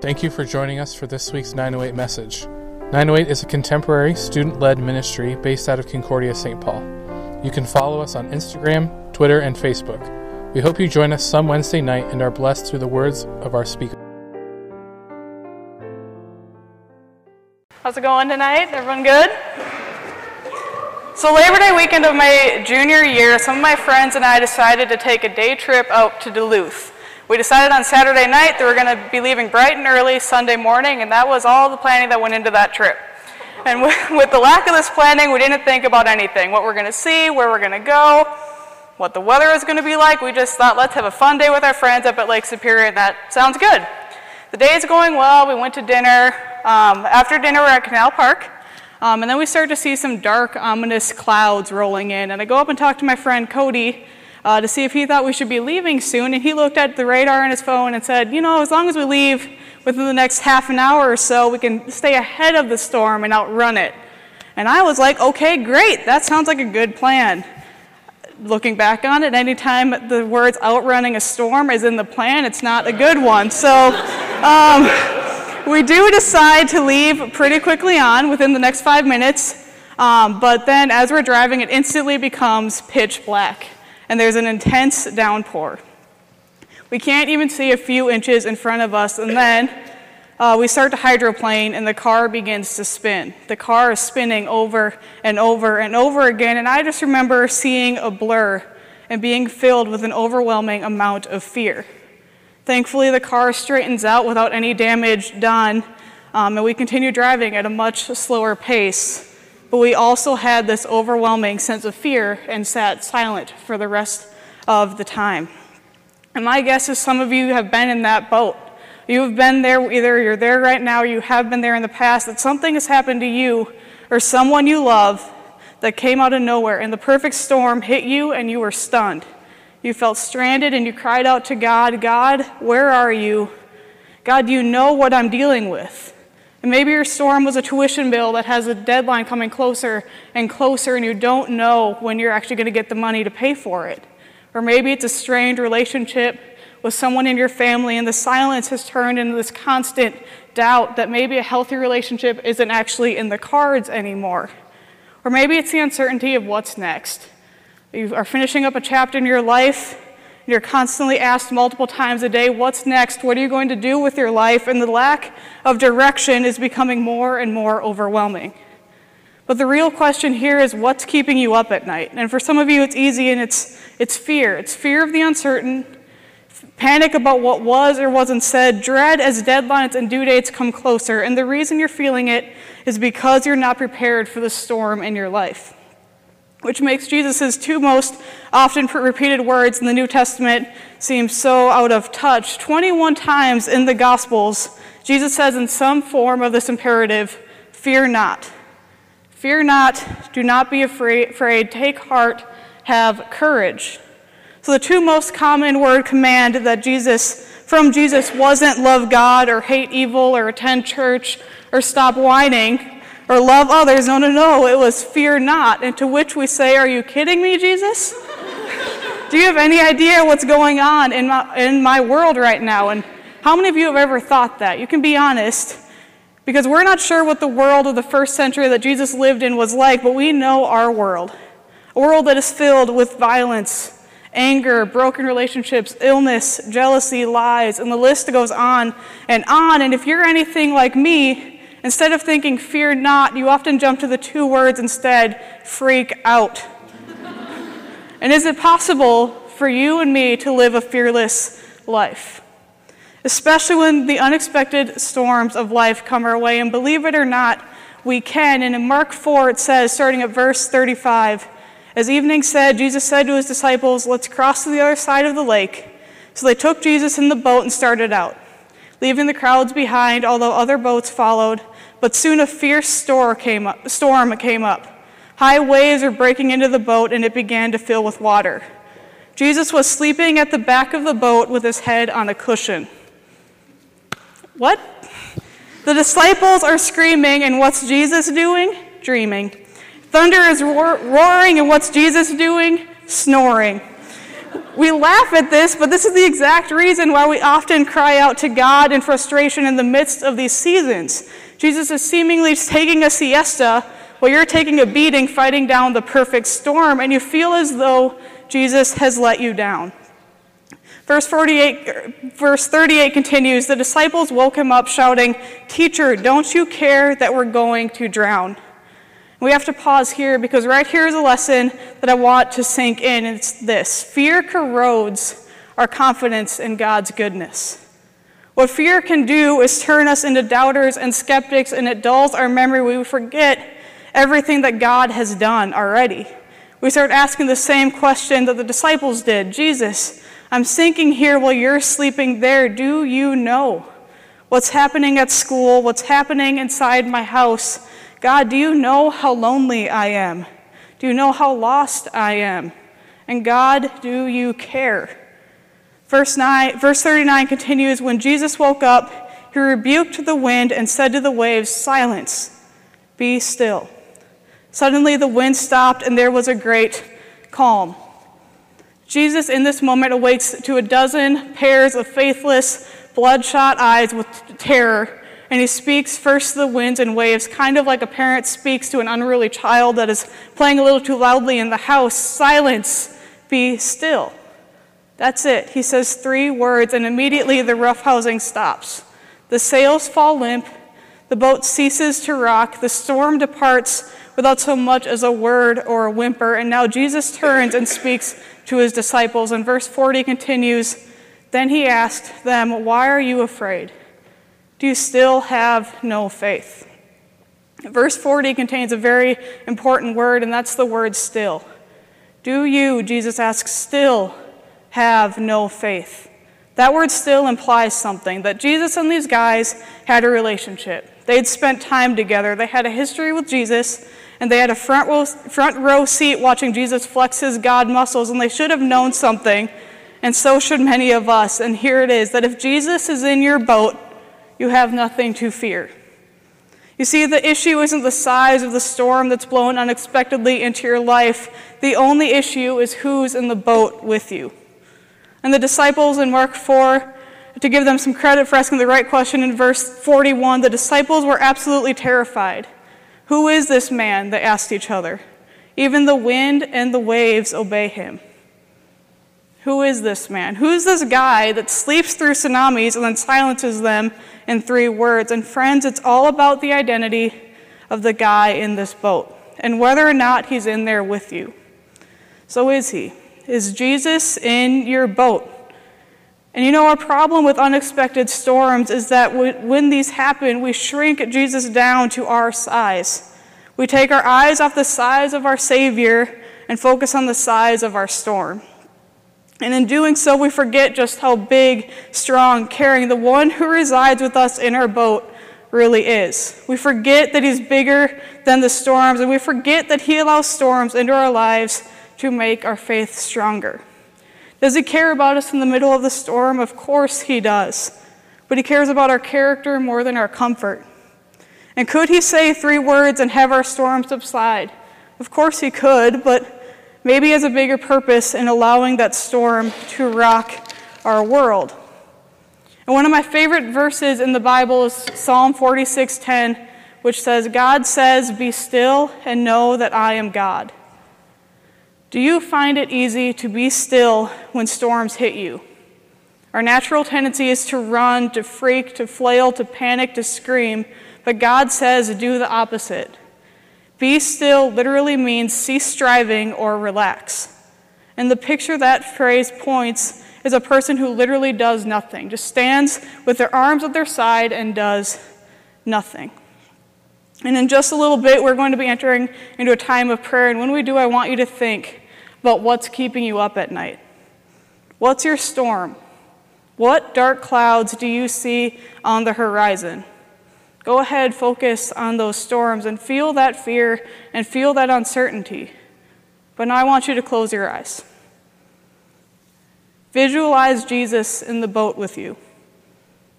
Thank you for joining us for this week's 908 message. 908 is a contemporary, student led ministry based out of Concordia, St. Paul. You can follow us on Instagram, Twitter, and Facebook. We hope you join us some Wednesday night and are blessed through the words of our speaker. How's it going tonight? Everyone good? So, Labor Day weekend of my junior year, some of my friends and I decided to take a day trip out to Duluth. We decided on Saturday night that we are going to be leaving bright and early Sunday morning, and that was all the planning that went into that trip. And with, the lack of this planning, we didn't think about anything what we're going to see, where we're going to go, what the weather is going to be like. We just thought, let's have a fun day with our friends up at Lake Superior, and that sounds good. The day is going well. We went to dinner. Um, after dinner, we're at Canal Park. Um, and then we started to see some dark, ominous clouds rolling in. And I go up and talk to my friend Cody uh, to see if he thought we should be leaving soon. And he looked at the radar on his phone and said, You know, as long as we leave within the next half an hour or so, we can stay ahead of the storm and outrun it. And I was like, Okay, great. That sounds like a good plan. Looking back on it, anytime the words outrunning a storm is in the plan, it's not a good one. So um, we do decide to leave pretty quickly on within the next five minutes. Um, but then as we're driving, it instantly becomes pitch black and there's an intense downpour. We can't even see a few inches in front of us, and then uh, we start to hydroplane, and the car begins to spin. The car is spinning over and over and over again, and I just remember seeing a blur and being filled with an overwhelming amount of fear. Thankfully, the car straightens out without any damage done, um, and we continue driving at a much slower pace but we also had this overwhelming sense of fear and sat silent for the rest of the time. And my guess is some of you have been in that boat. You have been there, either you're there right now you have been there in the past, that something has happened to you or someone you love that came out of nowhere, and the perfect storm hit you and you were stunned. You felt stranded and you cried out to God, God, where are you? God, you know what I'm dealing with? And maybe your storm was a tuition bill that has a deadline coming closer and closer, and you don't know when you're actually going to get the money to pay for it. Or maybe it's a strained relationship with someone in your family, and the silence has turned into this constant doubt that maybe a healthy relationship isn't actually in the cards anymore. Or maybe it's the uncertainty of what's next. You are finishing up a chapter in your life you're constantly asked multiple times a day, What's next? What are you going to do with your life? And the lack of direction is becoming more and more overwhelming. But the real question here is what's keeping you up at night? And for some of you, it's easy and it's, it's fear. It's fear of the uncertain, panic about what was or wasn't said, dread as deadlines and due dates come closer. And the reason you're feeling it is because you're not prepared for the storm in your life which makes Jesus' two most often repeated words in the New Testament seem so out of touch. 21 times in the Gospels, Jesus says in some form of this imperative, Fear not. Fear not, do not be afraid, take heart, have courage. So the two most common word command that Jesus from Jesus wasn't love God or hate evil or attend church or stop whining or love others. No, no, no. It was fear not. And to which we say, Are you kidding me, Jesus? Do you have any idea what's going on in my, in my world right now? And how many of you have ever thought that? You can be honest. Because we're not sure what the world of the first century that Jesus lived in was like, but we know our world. A world that is filled with violence, anger, broken relationships, illness, jealousy, lies, and the list goes on and on. And if you're anything like me, Instead of thinking, fear not, you often jump to the two words instead, freak out. and is it possible for you and me to live a fearless life? Especially when the unexpected storms of life come our way, and believe it or not, we can. And in Mark 4, it says, starting at verse 35, as evening said, Jesus said to his disciples, Let's cross to the other side of the lake. So they took Jesus in the boat and started out leaving the crowds behind, although other boats followed. But soon a fierce storm came up. High waves were breaking into the boat, and it began to fill with water. Jesus was sleeping at the back of the boat with his head on a cushion. What? The disciples are screaming, and what's Jesus doing? Dreaming. Thunder is roar- roaring, and what's Jesus doing? Snoring. We laugh at this, but this is the exact reason why we often cry out to God in frustration in the midst of these seasons. Jesus is seemingly taking a siesta while you're taking a beating fighting down the perfect storm, and you feel as though Jesus has let you down. Verse 48, verse 38 continues The disciples woke him up, shouting, Teacher, don't you care that we're going to drown? We have to pause here because right here is a lesson that I want to sink in. It's this fear corrodes our confidence in God's goodness. What fear can do is turn us into doubters and skeptics, and it dulls our memory. We forget everything that God has done already. We start asking the same question that the disciples did Jesus, I'm sinking here while you're sleeping there. Do you know what's happening at school? What's happening inside my house? God, do you know how lonely I am? Do you know how lost I am? And God, do you care? Verse, 9, verse 39 continues When Jesus woke up, he rebuked the wind and said to the waves, Silence, be still. Suddenly the wind stopped and there was a great calm. Jesus, in this moment, awakes to a dozen pairs of faithless, bloodshot eyes with terror and he speaks first to the winds and waves, kind of like a parent speaks to an unruly child that is playing a little too loudly in the house Silence, be still. That's it. He says three words, and immediately the roughhousing stops. The sails fall limp, the boat ceases to rock, the storm departs without so much as a word or a whimper, and now Jesus turns and speaks to his disciples. And verse 40 continues Then he asked them, Why are you afraid? Do you still have no faith? Verse 40 contains a very important word, and that's the word still. Do you, Jesus asks, still have no faith? That word still implies something that Jesus and these guys had a relationship. They'd spent time together, they had a history with Jesus, and they had a front row, front row seat watching Jesus flex his God muscles, and they should have known something, and so should many of us. And here it is that if Jesus is in your boat, you have nothing to fear. You see, the issue isn't the size of the storm that's blown unexpectedly into your life. The only issue is who's in the boat with you. And the disciples in Mark 4, to give them some credit for asking the right question in verse 41, the disciples were absolutely terrified. Who is this man? They asked each other. Even the wind and the waves obey him. Who is this man? Who's this guy that sleeps through tsunamis and then silences them in three words? And friends, it's all about the identity of the guy in this boat and whether or not he's in there with you. So is he? Is Jesus in your boat? And you know, our problem with unexpected storms is that when these happen, we shrink Jesus down to our size. We take our eyes off the size of our Savior and focus on the size of our storm. And in doing so, we forget just how big, strong, caring the one who resides with us in our boat really is. We forget that he's bigger than the storms, and we forget that he allows storms into our lives to make our faith stronger. Does he care about us in the middle of the storm? Of course he does. But he cares about our character more than our comfort. And could he say three words and have our storm subside? Of course he could, but maybe has a bigger purpose in allowing that storm to rock our world. And one of my favorite verses in the Bible is Psalm 46:10, which says, "God says, be still and know that I am God." Do you find it easy to be still when storms hit you? Our natural tendency is to run, to freak, to flail, to panic, to scream, but God says, do the opposite. Be still literally means cease striving or relax. And the picture that phrase points is a person who literally does nothing, just stands with their arms at their side and does nothing. And in just a little bit, we're going to be entering into a time of prayer. And when we do, I want you to think about what's keeping you up at night. What's your storm? What dark clouds do you see on the horizon? Go ahead, focus on those storms and feel that fear and feel that uncertainty. But now I want you to close your eyes. Visualize Jesus in the boat with you.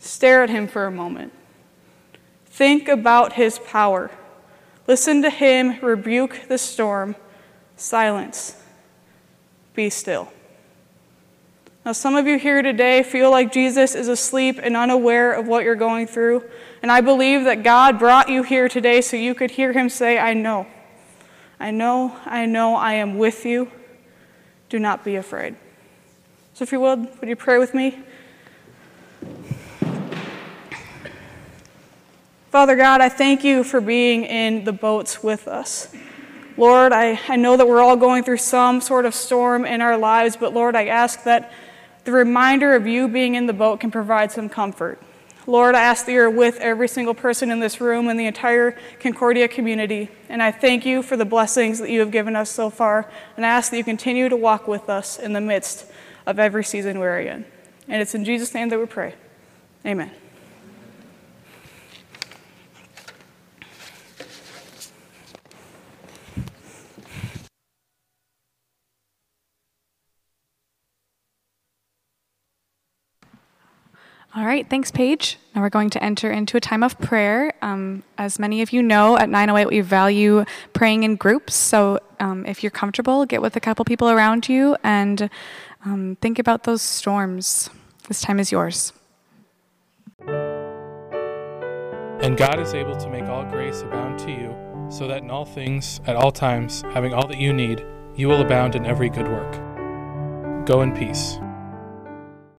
Stare at him for a moment. Think about his power. Listen to him rebuke the storm. Silence. Be still. Now, some of you here today feel like Jesus is asleep and unaware of what you're going through. And I believe that God brought you here today so you could hear him say, I know. I know, I know, I am with you. Do not be afraid. So, if you would, would you pray with me? Father God, I thank you for being in the boats with us. Lord, I, I know that we're all going through some sort of storm in our lives, but Lord, I ask that the reminder of you being in the boat can provide some comfort. Lord, I ask that you're with every single person in this room and the entire Concordia community. And I thank you for the blessings that you have given us so far. And I ask that you continue to walk with us in the midst of every season we're in. And it's in Jesus' name that we pray. Amen. All right, thanks, Paige. Now we're going to enter into a time of prayer. Um, as many of you know, at 908 we value praying in groups. So um, if you're comfortable, get with a couple people around you and um, think about those storms. This time is yours. And God is able to make all grace abound to you, so that in all things, at all times, having all that you need, you will abound in every good work. Go in peace.